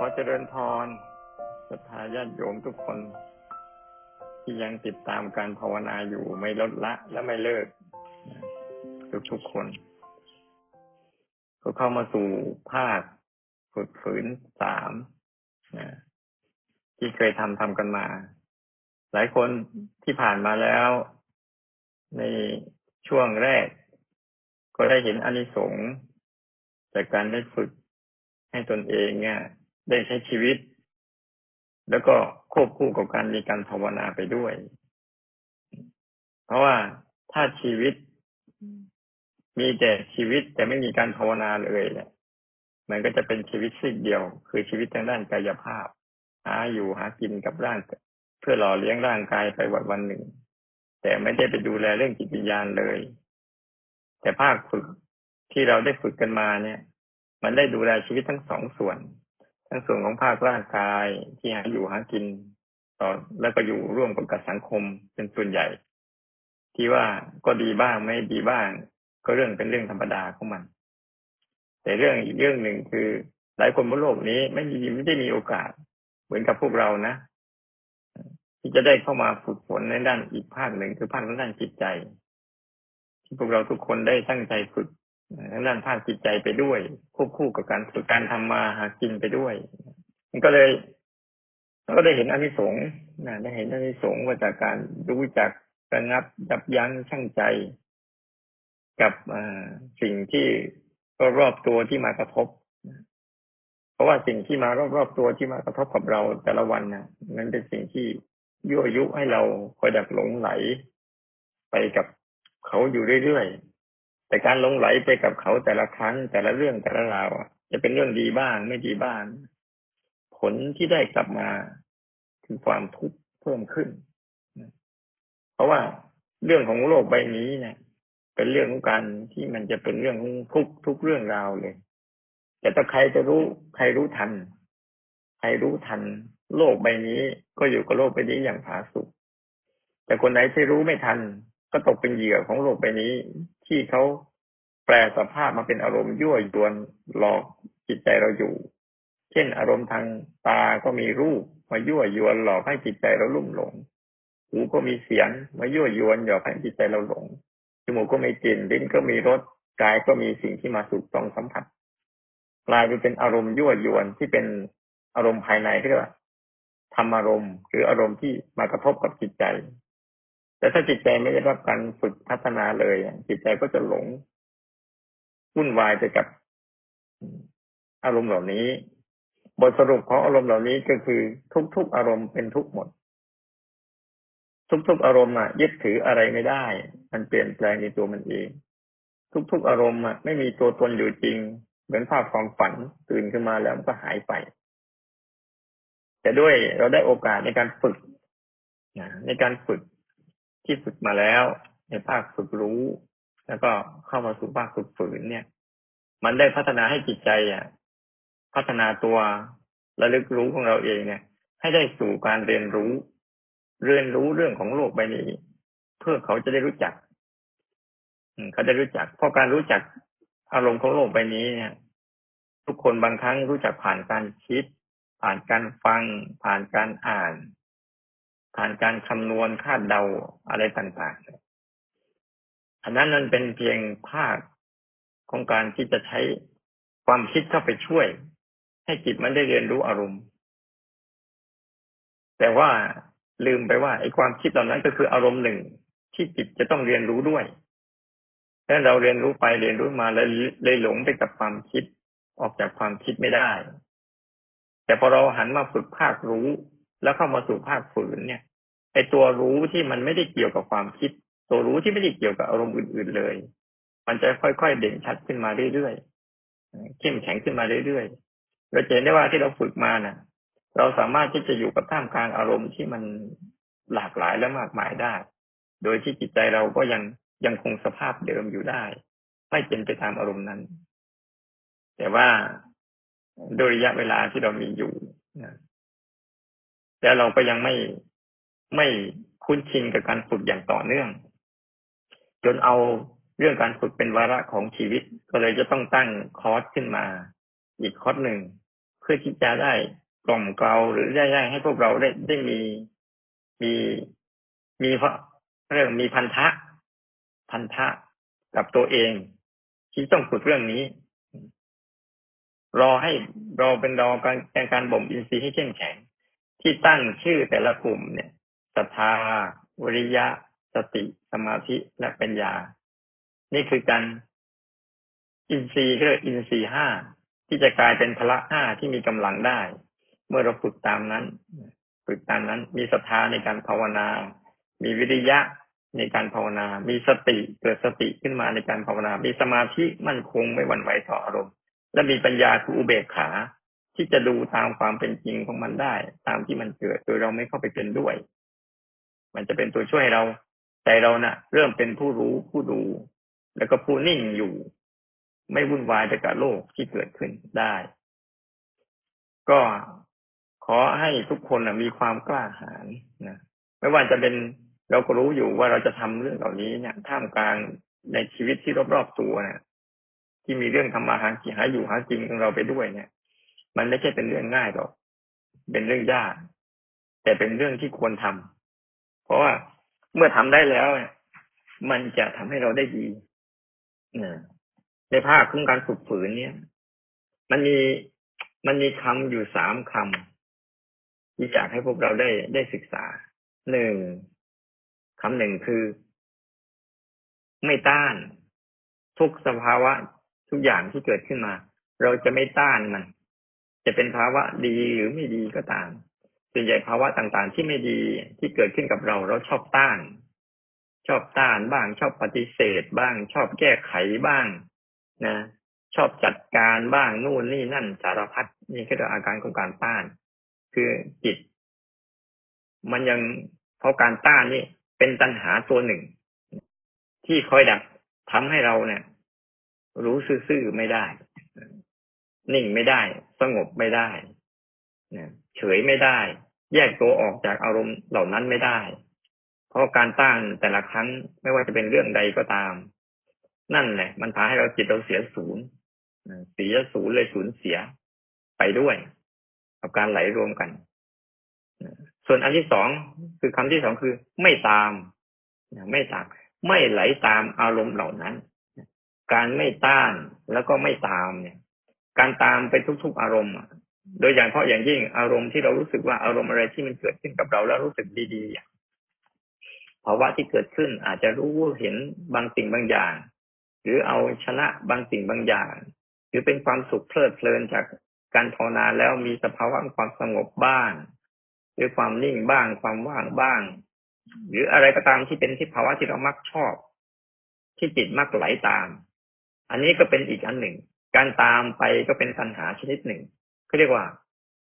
ขอเจริญพรศรัทธาญาติโยมทุกคน ที่ยังติดตามการภาวนาอยู่ไม่ลดละและไม่เลิก ทุกทุกคน ก็เข้ามาสู่ภาคฝึกฝืนสามที่เคยทำทำกันมา หลายคนที่ผ่านมาแล้ว ในช่วงแรก ก็ได้เห็นอนิสงส์จากการได้ฝึกให้ตนเองเนี่ย ได้ใช้ชีวิต แล้วก็ควบคู่กับการมีการภาวนาไปด้วย เพราะว่าถ้าชีวิต มีแต่ชีวิตแต่ไม่มีการภาวนาเลยเนี่ยมันก็จะเป็นชีวิตสิ่งเดียว คือชีวิตทางด้านกายภาพ หาอยู่หากินกับร่างเพื่อหล่อเลี้ยงร่างกายไปวันวันหนึ่ง แต่ไม่ได้ไปดูแลเรื่องจิตวิญญาณเลย แต่ภาคฝึกที่เราได้ฝึกกันมาเนี่ย มันได้ดูแลชีวิตทั้งสองส่วน ทั้งส่วนของภาคร่างกายที่หาอยู่หากินต่อแล้วก็อยู่ร่วมกับสังคมเป็นส่วนใหญ่ ที่ว่าก็ดีบ้างไม่ดีบ้าง ก็เรื่องเป็นเรื่องธรรมดาของมัน แต่เรื่องอีกเรื่องหนึ่งคือ หลายคนบนโลกนี้ไม่มีไม่ได้มีโอกาส เหมือนกับพวกเรานะ ที่จะได้เข้ามาฝึกฝนในด้านอีกภาคหนึ่งคือภาคด้านจิตใจ ที่พวกเราทุกคนได้ตั้งใจฝึก ด้านภาคจิตใจไปด้วย ควบคู่กับการฝึกการทำมาหากินไปด้วย มันก็เลยเราก็ได้เห็นอนิสงส์นะได้เห็นอนิสงส์ว่าจากการรู้จักระงับยับยั้งชั่งใจ กับสิ่งที่รอบตัวที่มากระทบ เพราะว่าสิ่งที่มารอบๆตัวที่มากระทบกับเราแต่ละวันนะนั้นเป็นสิ่งที่ยั่วยุให้เราคอยดักหลงไหล ไปกับเขาอยู่เรื่อย แต่การลงไหลไปกับเขาแต่ละครั้งแต่ละเรื่องแต่ละราวจะเป็นเรื่องดีบ้างไม่ดีบ้าง ผลที่ได้กลับมาคือความทุกข์เพิ่มขึ้น เพราะว่าเรื่องของโลกใบนี้เนี่ย เป็นเรื่องของการที่มันจะเป็นเรื่องของทุกทุกเรื่องราวเลย แต่ถ้าใครจะรู้ใครรู้ทัน ใครรู้ทัน โลกใบนี้ก็อยู่กับโลกใบนี้อย่างผาสุกแต่คนไหนที่รู้ไม่ทัน ก็ตกเป็นเหยื่อของโลกใบนี้ ที่เขาแปลสภาพมาเป็นอารมณ์ยั่วยวนหลอกจิตใจเราอยู่ เช่น อารมณ์ทางตาก็มีรูปมายั่วยวนหลอกให้จิตใจเราลุ่มหลง หูก็มีเสียงมายั่วยวนหลอกให้จิตใจเราหลง จมูกก็มีกลิ่น ลิ้นก็มีรส กายก็มีสิ่งที่มาสุกต้องสัมผัส กลายไปเป็นอารมณ์ยั่วยวนที่เป็นอารมณ์ภายในที่เรียกว่าธรรมอารมณ์ หรืออารมณ์ที่มากระทบกับจิตใจ แต่ถ้าจิตใจไม่ได้รับการฝึกพัฒนาเลยจิตใจก็จะหลงวุ่นวายไปกับอารมณ์เหล่านี้ บทสรุปของอารมณ์เหล่านี้ก็คือทุกๆอารมณ์เป็นทุกหมด ทุกๆอารมณ์อะยึดถืออะไรไม่ได้ มันเปลี่ยนแปลงในตัวมันเอง ทุกๆอารมณ์อะไม่มีตัวตนอยู่จริง เหมือนภาพความฝันตื่นขึ้นมาแล้วมันก็หายไป แต่ด้วยเราได้โอกาสในการฝึกในการฝึก ที่ฝึกมาแล้ว ในภาคฝึกรู้ แล้วก็เข้ามาสู่ภาคฝึกฝืนเนี่ย มันได้พัฒนาให้จิตใจอะพัฒนาตัวระลึกรู้ของเราเองเนี่ย ให้ได้สู่การเรียนรู้ เรียนรู้เรื่องของโลกใบนี้ เพื่อเขาจะได้รู้จักเขาได้รู้จัก เพราะการรู้จักอารมณ์ของโลกใบนี้เนี่ย ทุกคนบางครั้งรู้จักผ่านการคิด ผ่านการฟัง ผ่านการอ่าน ผ่านการคำนวณคาดเดาอะไรต่างๆ อันนั้นนั้นเป็นเพียงภาคของการที่จะใช้ความคิดเข้าไปช่วย ให้จิตมันได้เรียนรู้อารมณ์ แต่ว่าลืมไปว่าไอ้ความคิดเหล่านั้นก็คืออารมณ์หนึ่งที่จิตจะต้องเรียนรู้ด้วยถ้าเราเรียนรู้ไปเรียนรู้มาแล้วเลยหลงไปกับความคิด ออกจากความคิดไม่ได้ แต่พอเราหันมาฝึกภาครู้ แล้วเข้ามาสู่ภาคฝืนเนี่ย อตัวรู้ที่มันไม่ได้เกี่ยวกับความคิด ตัวรู้ที่ไม่ได้เกี่ยวกับอารมณ์อื่น ๆเลย มันจะค่อยๆเด่นชัดขึ้นมาเรื่อยๆเข้มแข็งขึ้นมาเรื่อยๆเราเห็นได้ว่าที่เราฝึกมาน่ะ เราสามารถที่จะอยู่กับท่ามกลางอารมณ์ที่มันหลากหลายและมากมายได้ โดยที่จิตใจเราก็ยังยังคงสภาพเดิมอยู่ได้ ไม่เป็นไปตามอารมณ์นั้น แต่ว่าโดยระยะเวลาที่เรามีอยู่แต่เราก็ยังไม่ ไม่คุ้นชินกับการฝึกอย่างต่อเนื่อง จนเอาเรื่องการฝึกเป็นวาระของชีวิต ก็เลยจะต้องตั้งคอร์สขึ้นมา อีกคอร์สหนึ่ง เพื่อที่จะได้กล่อมเกลาหรือได้ได้ให้พวกเราได้ได้มีมีมีเพราะเรื่องมีพันธะ พันธะกับตัวเอง ที่ต้องฝึกเรื่องนี้ รอให้รอเป็นรอการการบ่มอินทรีย์ให้เข้มแข็ง ที่ตั้งชื่อแต่ละกลุ่มเนี่ย ศรัทธา วิริยะ สติ สมาธิ และปัญญา นี่คือการอินทรีย์เรียกอินทรีย์ห้าที่จะกลายเป็นพละห้าที่มีกำลังได้ เมื่อเราฝึกตามนั้น ฝึกตามนั้น มีศรัทธาในการภาวนา มีวิริยะในการภาวนา มีสติเกิดสติขึ้นมาในการภาวนา มีสมาธิมั่นคงไม่หวั่นไหวต่ออารมณ์ และมีปัญญาคืออุเบกขา ที่จะดูตามความเป็นจริงของมันได้ ตามที่มันเกิดโดยเราไม่เข้าไปเป็นด้วย มันจะเป็นตัวช่วยเราใจเรานะ่ะ เริ่มเป็นผู้รู้ผู้ดู แล้วก็ผู้นิ่งอยู่ ไม่วุ่นวายไปกับโลกที่เกิดขึ้นได้ ก็ขอให้ทุกคนมีความกล้าหาญนะไม่ว่าจะเป็นเราก็รู้อยู่ว่าเราจะทำเรื่องเหล่านี้เนี่ยท่ามกลางในชีวิตที่รอบๆตัวเนี่ยที่มีเรื่องทำมาหากินหาอยู่หากินของเราไปด้วยเนี่ย มันไม่ใช่เป็นเรื่องง่ายหรอกเป็นเรื่องยาก แต่เป็นเรื่องที่ควรทำ เพราะว่าเมื่อทำได้แล้วมันจะทำให้เราได้ดีนะในภาคของการฝึกฝืนเนี่ย มันมีมันมีคำอยู่สามคำที่อยากให้พวกเราได้ได้ศึกษาหนึ่งคำหนึ่งคือ ไม่ต้าน ทุกสภาวะทุกอย่างที่เกิดขึ้นมา เราจะไม่ต้านมัน จะเป็นภาวะดีหรือไม่ดีก็ตาม ส่วนใหญ่ภาวะต่างๆ ที่ไม่ดีที่เกิดขึ้นกับเรา เราชอบต้าน ชอบต้านบ้าง ชอบปฏิเสธ บ้าง ชอบแก้ไขบ้าง นะ ชอบจัดการบ้างนู่นนี่นั่นสารพัดนี่คืออาการของการต้าน คือจิต มันยังเพราะการต้านนี่เป็นตัณหาตัวหนึ่ง ที่คอยดักทำให้เราเนี่ย รู้ซื่อๆไม่ได้ นิ่งไม่ได้ สงบไม่ได้ เฉยไม่ได้ แยกตัวออกจากอารมณ์เหล่านั้นไม่ได้ เพราะการต้านแต่ละครั้งไม่ว่าจะเป็นเรื่องใดก็ตาม นั่นแหละ มันพาให้เราจิตเราเสียศูนย์เสียศูนย์เลยศูนย์เสียไปด้วย กับการไหลรวมกัน ส่วนอันที่สองคือคำที่สองคือ ไม่ตามไม่ตาม ไม่ไหลตามอารมณ์เหล่านั้น การไม่ต้านแล้วก็ไม่ตามเนี่ย การตามไปทุกๆอารมณ์ โดยอย่างเพราะอย่างยิ่งอารมณ์ที่เรารู้สึกว่าอารมณ์อะไรที่มันเกิดขึ้นกับเราแล้วรู้สึกดีๆภาวะที่เกิดขึ้นอาจจะรู้เห็นบางสิ่งบางอย่าง หรือเอาชนะบางสิ่งบางอย่าง หรือเป็นความสุขเพลิดเพลินจากการภาวนาแล้วมีสภาวะความสงบบ้างหรือความนิ่งบ้างความว่างบ้าง หรืออะไรก็ตามที่เป็นที่ภาวะที่เรามักชอบ ที่จิตมักไหลตาม อันนี้ก็เป็นอีกอันหนึ่ง การตามไปก็เป็นตัณหาชนิดหนึ่ง เขาเรียกว่า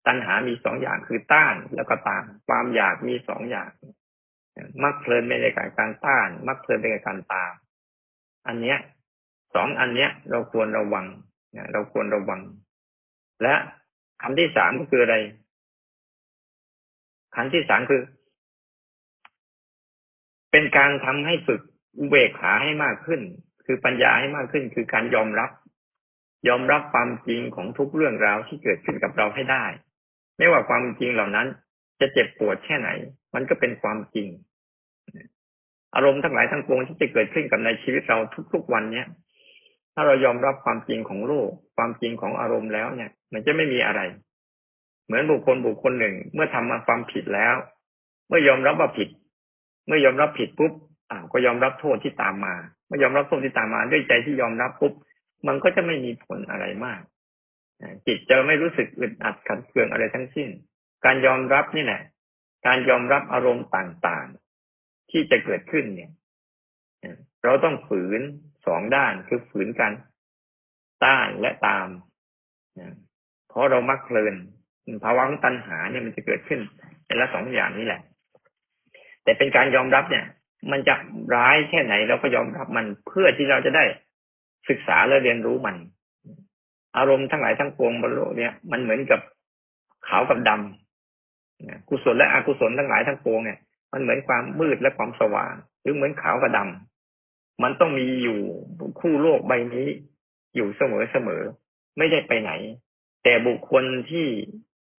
ตัณหามีสองอย่างคือต้านแล้วก็ตาม ความอยากมีสองอย่าง มักเพลินไปในการการต้าน มักเพลินไปในการตาม อันเนี้ยสองอันเนี้ย เราควรระวังนะเราควรระวัง และคำที่สามก็คืออะไรคำที่สามคือ เป็นการทำให้ฝึกเบกขาให้มากขึ้น คือปัญญาให้มากขึ้น คือการยอมรับ ยอมรับความจริงของทุกเรื่องราวที่เกิดขึ้นกับเราให้ได้ ไม่ว่าความจริงเหล่านั้น จะเจ็บปวดแค่ไหน มันก็เป็นความจริง อารมณ์ทั้งหลายทั้งปวงที่จะเกิดขึ้นกับในชีวิตเราทุก ๆ วันเนี้ยถ้าเรายอมรับความจริงของโลก ความจริงของอารมณ์แล้วเนี่ย มันจะไม่มีอะไร เหมือนบุคคลบุคคลหนึ่ง เมื่อทำมาความผิดแล้ว เมื่อยอมรับว่าผิด เมื่อยอมรับผิดปุ๊บอ่าก็ยอมรับโทษที่ตามมา เมื่อยอมรับโทษที่ตามมาด้วยใจที่ยอมรับปุ๊บ มันก็จะไม่มีผลอะไรมากจิตจะไม่รู้สึกอึดอัดขัดเคืองอะไรทั้งสิ้น การยอมรับนี่แหละ การยอมรับอารมณ์ต่างๆ ที่จะเกิดขึ้นเนี่ย เราต้องฝืนสองด้านคือฝืนกันต้านและตามเพราะเรามักเพลินภาวะของตัณหาเนี่ยมันจะเกิดขึ้นแต่ละสองอย่างนี้แหละ แต่เป็นการยอมรับเนี่ย มันจะร้ายแค่ไหนเราก็ยอมรับมันเพื่อที่เราจะได้ ศึกษาและเรียนรู้มัน อารมณ์ทั้งหลายทั้งปวงบนโลกเนี่ยมันเหมือนกับขาวกับดำกุศลและอกุศลทั้งหลายทั้งปวงเนี่ย มันเหมือนความมืดและความสว่าง หรือเหมือนขาวกับดำมันต้องมีอยู่คู่โลกใบนี้ อยู่เสมอเสมอไม่ได้ไปไหน แต่บุคคลที่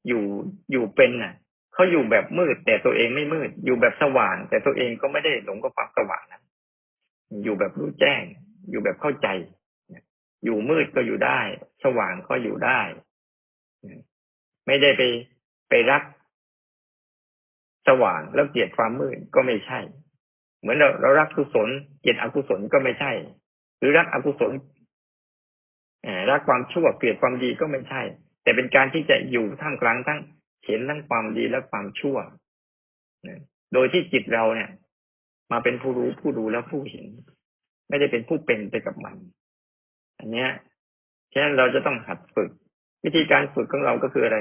อยู่อยู่เป็นน่ะเขาอยู่แบบมืด แต่ตัวเองไม่มืด อยู่แบบสว่าง แต่ตัวเองก็ไม่ได้หลงกับความสว่างนั้นอยู่แบบรู้แจ้ง อยู่แบบเข้าใจ อยู่มืดก็อยู่ได้ สว่างก็อยู่ได้ ไม่ได้ไปไปรัก สว่างแล้วเกลียดความมืดก็ไม่ใช่ เหมือนเราเรารักกุศลเกลียดอกุศลก็ไม่ใช่ หรือรักอกุศลรักความชั่วเกลียดความดีก็ไม่ใช่ แต่เป็นการที่จะอยู่ท่ามกลางทั้งเห็นทั้งความดีและความชั่วโดยที่จิตเราเนี่ย มาเป็นผู้รู้ผู้ดูและผู้เห็น ไม่ได้เป็นผู้เป็นไปกับมัน อันเนี้ยฉะนั้นเราจะต้องหัดฝึก วิธีการฝึกของเราก็คืออะไร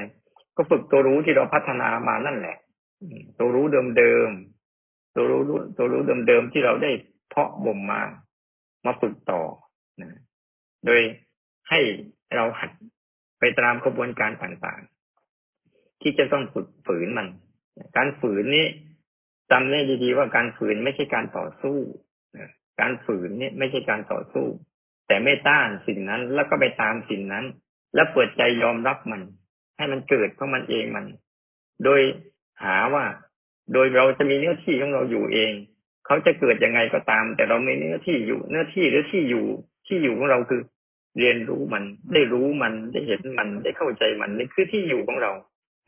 ก็ฝึกตัวรู้ที่เราพัฒนามานั่นแหละตัวรู้เดิมๆตัวรู้ตัวรู้เดิมๆที่เราได้เพาะบ่มมา มาฝึกต่อนะโดยให้เราหัดไปตามกระบวนการต่างๆ ที่จะต้องฝึกฝืนมัน การฝืนนี้จำได้ดีๆว่าการฝืนไม่ใช่การต่อสู้ การฝืนนี่ไม่ใช่การต่อสู้ แต่ไม่ต้านสิ่งนั้นแล้วก็ไปตามสิ่งนั้น แล้วเปิดใจยอมรับมัน ให้มันเกิดเพราะมันเองมัน โดยหาว่า โดยเราจะมีเนื้อที่ของเราอยู่เอง เขาจะเกิดยังไงก็ตาม แต่เราไม่เนื้อที่อยู่เนื้อที่หรือที่อยู่ที่อยู่ของเราคือ เรียนรู้มันได้รู้มันได้เห็นมันได้เข้าใจมันนี่คือที่อยู่ของเรา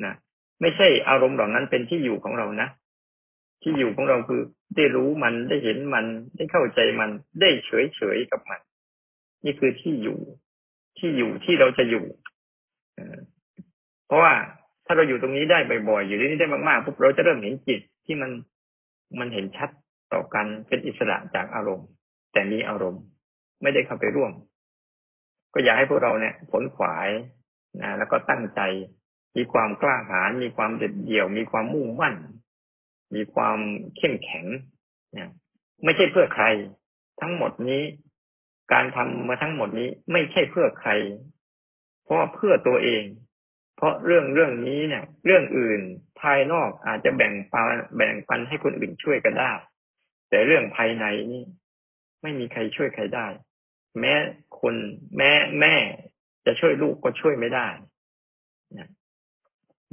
นะไม่ใช่อารมณ์เหล่านั้นเป็นที่อยู่ของเรานะ ที่อยู่ของเราคือ ได้รู้มันได้เห็นมันได้เข้าใจมัน ได้เฉยเฉยกับมัน นี่คือที่อยู่ ที่อยู่ที่เราจะอยู่เพราะว่าถ้าเราอยู่ตรงนี้ได้บ่อยๆอยู่ที่นี่ได้มากๆปุ๊บเราจะเริ่มเห็นจิตที่มันมันเห็นชัดต่อกันเป็นอิสระจากอารมณ์ แต่มีอารมณ์ ไม่ได้เข้าไปร่วม ก็อยากให้พวกเราเนี่ยผลขวายนะแล้วก็ตั้งใจ มีความกล้าหาญมีความเด็ดเดี่ยว มีความมุ่งมั่น มีความเข้มแข็งนี่ยไม่ใช่เพื่อใคร ทั้งหมดนี้ การทำมาทั้งหมดนี้ไม่ใช่เพื่อใคร เพราะเพื่อตัวเอง เพราะเรื่องเรื่องนี้เนี่ย เรื่องอื่นภายนอกอาจจะแบ่งปันแบ่งปันให้คนอื่นช่วยกันได้ แต่เรื่องภายในนี่ไม่มีใครช่วยใครได้ แม้คนแม่แม่จะช่วยลูกก็ช่วยไม่ได้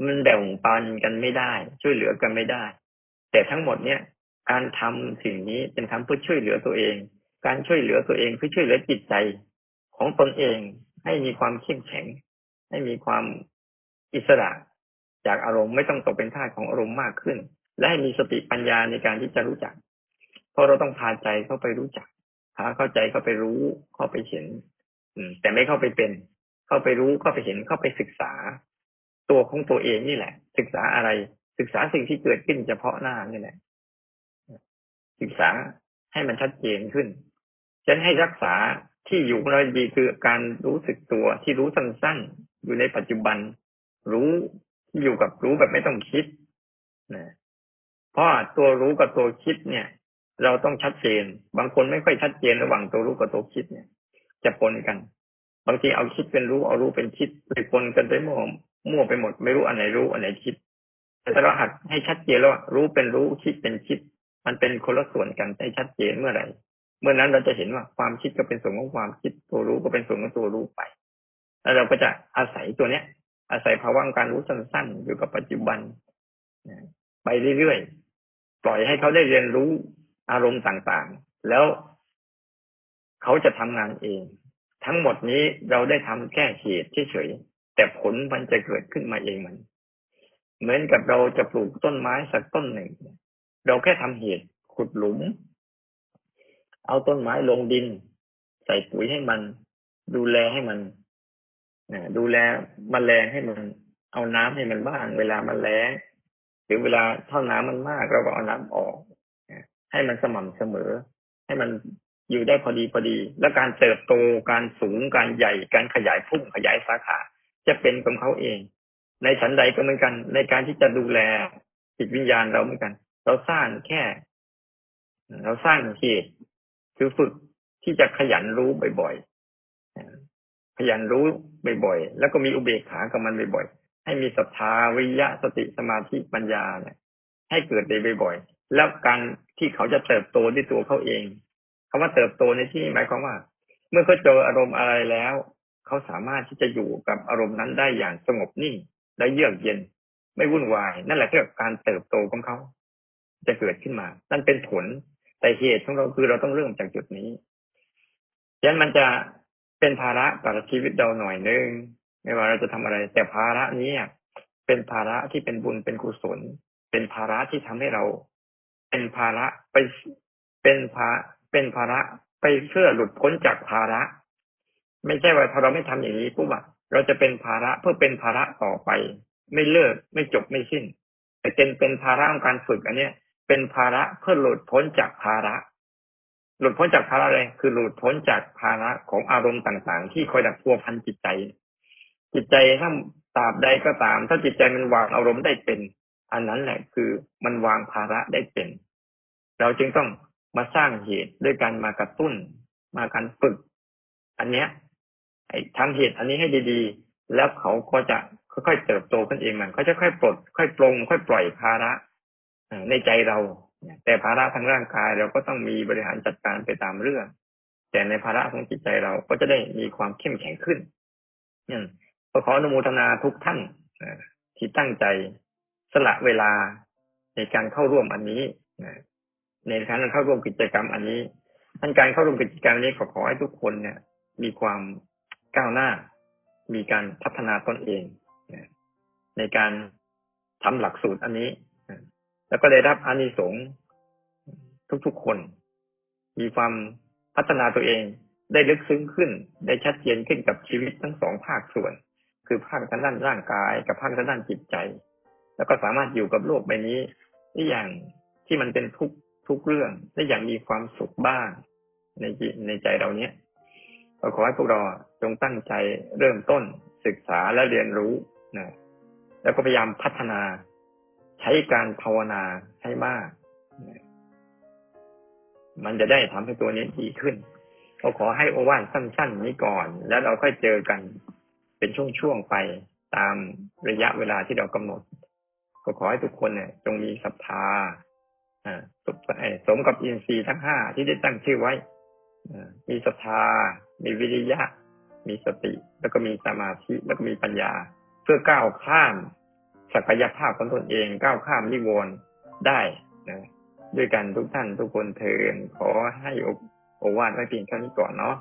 มันแบ่งปันกันไม่ได้ ช่วยเหลือกันไม่ได้ แต่ทั้งหมดเนี่ยการทำสิ่งนี้เป็นทำเพื่อช่วยเหลือตัวเอง การช่วยเหลือตัวเองเพื่อช่วยเหลือจิตใจของตนเองให้มีความเข้มแข็ง ให้มีความอิสระจากอารมณ์ไม่ต้องตกเป็นทาสของอารมณ์มากขึ้น และให้มีสติปัญญาในการที่จะรู้จัก เพราะเราต้องพาใจเข้าไปรู้จักพาเข้าใจเข้าไปรู้เข้าไปเห็น อืแต่ไม่เข้าไปเป็น เข้าไปรู้เข้าไปเห็นเข้าไปศึกษา ตัวของตัวเองนี่แหละ ศึกษาอะไร ศึกษาสิ่งที่เกิดขึ้นเฉพาะหน้านี่แหละศึกษาให้มันชัดเจนขึ้นฉันให้รักษาที่อยู่ของเราดีคือการรู้สึกตัวที่รู้สั้นๆอยู่ในปัจจุบัน รู้ที่อยู่กับรู้แบบไม่ต้องคิดนะเพราะตัวรู้กับตัวคิดเนี่ย เราต้องชัดเจน บางคนไม่ค่อยชัดเจนระหว่างตัวรู้กับตัวคิดเนี่ย จะปนกัน บางทีเอาคิดเป็นรู้เอารู้เป็นคิดไปปนกันไปมั่วมั่วไปหมด ไม่รู้อันไหนรู้อันไหนคิด แต่เราหัดให้ชัดเจนแล้วรู้เป็นรู้คิดเป็นคิด มันเป็นคนละส่วนกันให้ชัดเจนเมื่อไหร่เมื่อนั้นเราจะเห็นว่าความคิดก็เป็นส่วนของความคิดตัวรู้ก็เป็นส่วนของตัวรู้ไป แล้วเราก็จะอาศัยตัวเนี้ย อาศัยภาวะการรู้สั้นๆ อยู่กับปัจจุบันไปเรื่อยๆปล่อยให้เขาได้เรียนรู้อารมณ์ต่างๆ แล้วเขาจะทำงานเอง ทั้งหมดนี้เราได้ทำแค่เหตุเฉยๆแต่ผลมันจะเกิดขึ้นมาเองมัน เหมือนกับเราจะปลูกต้นไม้สักต้นหนึ่ง เราแค่ทำเหตุขุดหลุม เอาต้นไม้ลงดิน ใส่ปุ๋ยให้มัน ดูแลให้มันดูแลมแมลงให้มัน เอาน้ำให้มันบ้าง เวลามันแล้งหรือเวลาเท่าน้ำมันมาก เราก็เอาน้ำออกให้มันสม่ำเสมอ ให้มันอยู่ได้พอดีพอดี แล้วการเติบโตการสูงการใหญ่ การขยายพุ่งขยายสาขา จะเป็นของเขาเอง ในฉันใดก็เหมือนกัน ในการที่จะดูแลจิตวิญญาณเราเหมือนกัน เราสร้างแค่ เราสร้างเหตุคือฝึกที่จะขยันรู้บ่อยๆขยันรู้บ่อยๆแล้วก็มีอุเบกขากับมันบ่อยๆให้มีศรัทธาวิยะสติสมาธิปัญญาเนี่ย ให้เกิดได้บ่อยๆแล้วการที่เขาจะเติบโตด้วยตัวเขาเองคำว่าเติบโตในที่หมายความว่า เมื่อเขาเจออารมณ์อะไรแล้ว เขาสามารถที่จะอยู่กับอารมณ์นั้นได้อย่างสงบนิ่ง และเยือกเย็น ไม่วุ่นวาย นั่นแหละคือการเติบโตของเขา จะเกิดขึ้นมา นั่นเป็นผล แต่เหตุของเราคือเราต้องเริ่มจากจุดนี้ฉะนั้นมันจะเป็นภาระต่อชีวิตเราหน่อยนึงไม่ว่าเราจะทำอะไร แต่ภาระนี้เป็นภาระที่เป็นบุญเป็นกุศล เป็นภาระที่ทำให้เรา เป็นภาระไปเป็นภาเป็นภาระไปเพื่อหลุดพ้นจากภาระ ไม่ใช่ว่าถ้าเราไม่ทำอย่างนี้ปุ๊บอะ เราจะเป็นภาระเพื่อเป็นภาระต่อไป ไม่เลิกไม่จบไม่สิ้น แต่เป็นเป็นภาระของการฝึกอันเนี้ย เป็นภาระเพื่อหลุดพ้นจากภาระ หลุดพ้นจากภาระอะไรคือหลุดพ้นจากภาระของอารมณ์ต่างๆ ที่คอยดักพัวพันจิตใจ จิตใจถ้าตราบใดก็ตาม ถ้าจิตใจมันวางอารมณ์ได้เป็น อันนั้นแหละคือมันวางภาระได้เป็น เราจึงต้องมาสร้างเหตุด้วยการมากระตุ้น มาการฝึก อันเนี้ย ทำเหตุอันนี้ให้ดีๆ แล้วเขาก็จะค่อยๆเติบโตขึ้นเองมันเขาจะค่อยปลด ค่อยปลง ค่อยปล่อยภาระในใจเรา แต่ภาระทางร่างกายเราก็ต้องมีบริหารจัดการไปตามเรื่อง แต่ในภาระของจิตใจเราก็จะได้มีความเข้มแข็งขึ้นนี่ขออนุโมทนาทุกท่านที่ตั้งใจสละเวลาในการเข้าร่วมอันนี้ในการเข้าร่วมกิจกรรมอันนี้ท่านการเข้าร่วมกิจกรรมนี้ขอขอให้ทุกคนเนี่ย มีความ ก้าวหน้า มีการพัฒนาตนเองในการทำหลักสูตรอันนี้ แล้วก็ได้รับอานิสงส์ทุกๆคน มีความพัฒนาตัวเองได้ลึกซึ้งขึ้น ได้ชัดเจนขึ้นกับชีวิตทั้งสองภาคส่วน คือภาคทางด้านร่างกาย กับภาคทางด้านจิตใจ แล้วก็สามารถอยู่กับโลกใบนี้ได้อย่างที่มันเป็นทุกทุกเรื่องได้อย่างมีความสุขบ้างในจิตในใจเราเนี้ย เราขอให้พวกเราจงตั้งใจเริ่มต้นศึกษาและเรียนรู้นะแล้วก็พยายามพัฒนาใช้การภาวนาให้มากมันจะได้ทำให้ตัวนี้ดีขึ้นเราขอให้โอวาทสั้น ๆ นี้ก่อน แล้วเราค่อยเจอกันเป็นช่วง ๆ ไปตามระยะเวลาที่เรากำหนด ก็ขอให้ทุกคนเนี่ย จงมีศรัทธาสมกับอินทรีย์ทั้งห้าที่ได้ตั้งชื่อไว้มีศรัทธา มีวิริยะ มีสติ แล้วก็มีสมาธิ แล้วก็มีปัญญา เพื่อก้าวข้ามศักยภาพของตนเอง ก้าวข้ามนิวรณ์ได้นะด้วยกันทุกท่านทุกคนเทินขอให้โอวาทไว้เพียงเท่านี้ก่อนเนาะ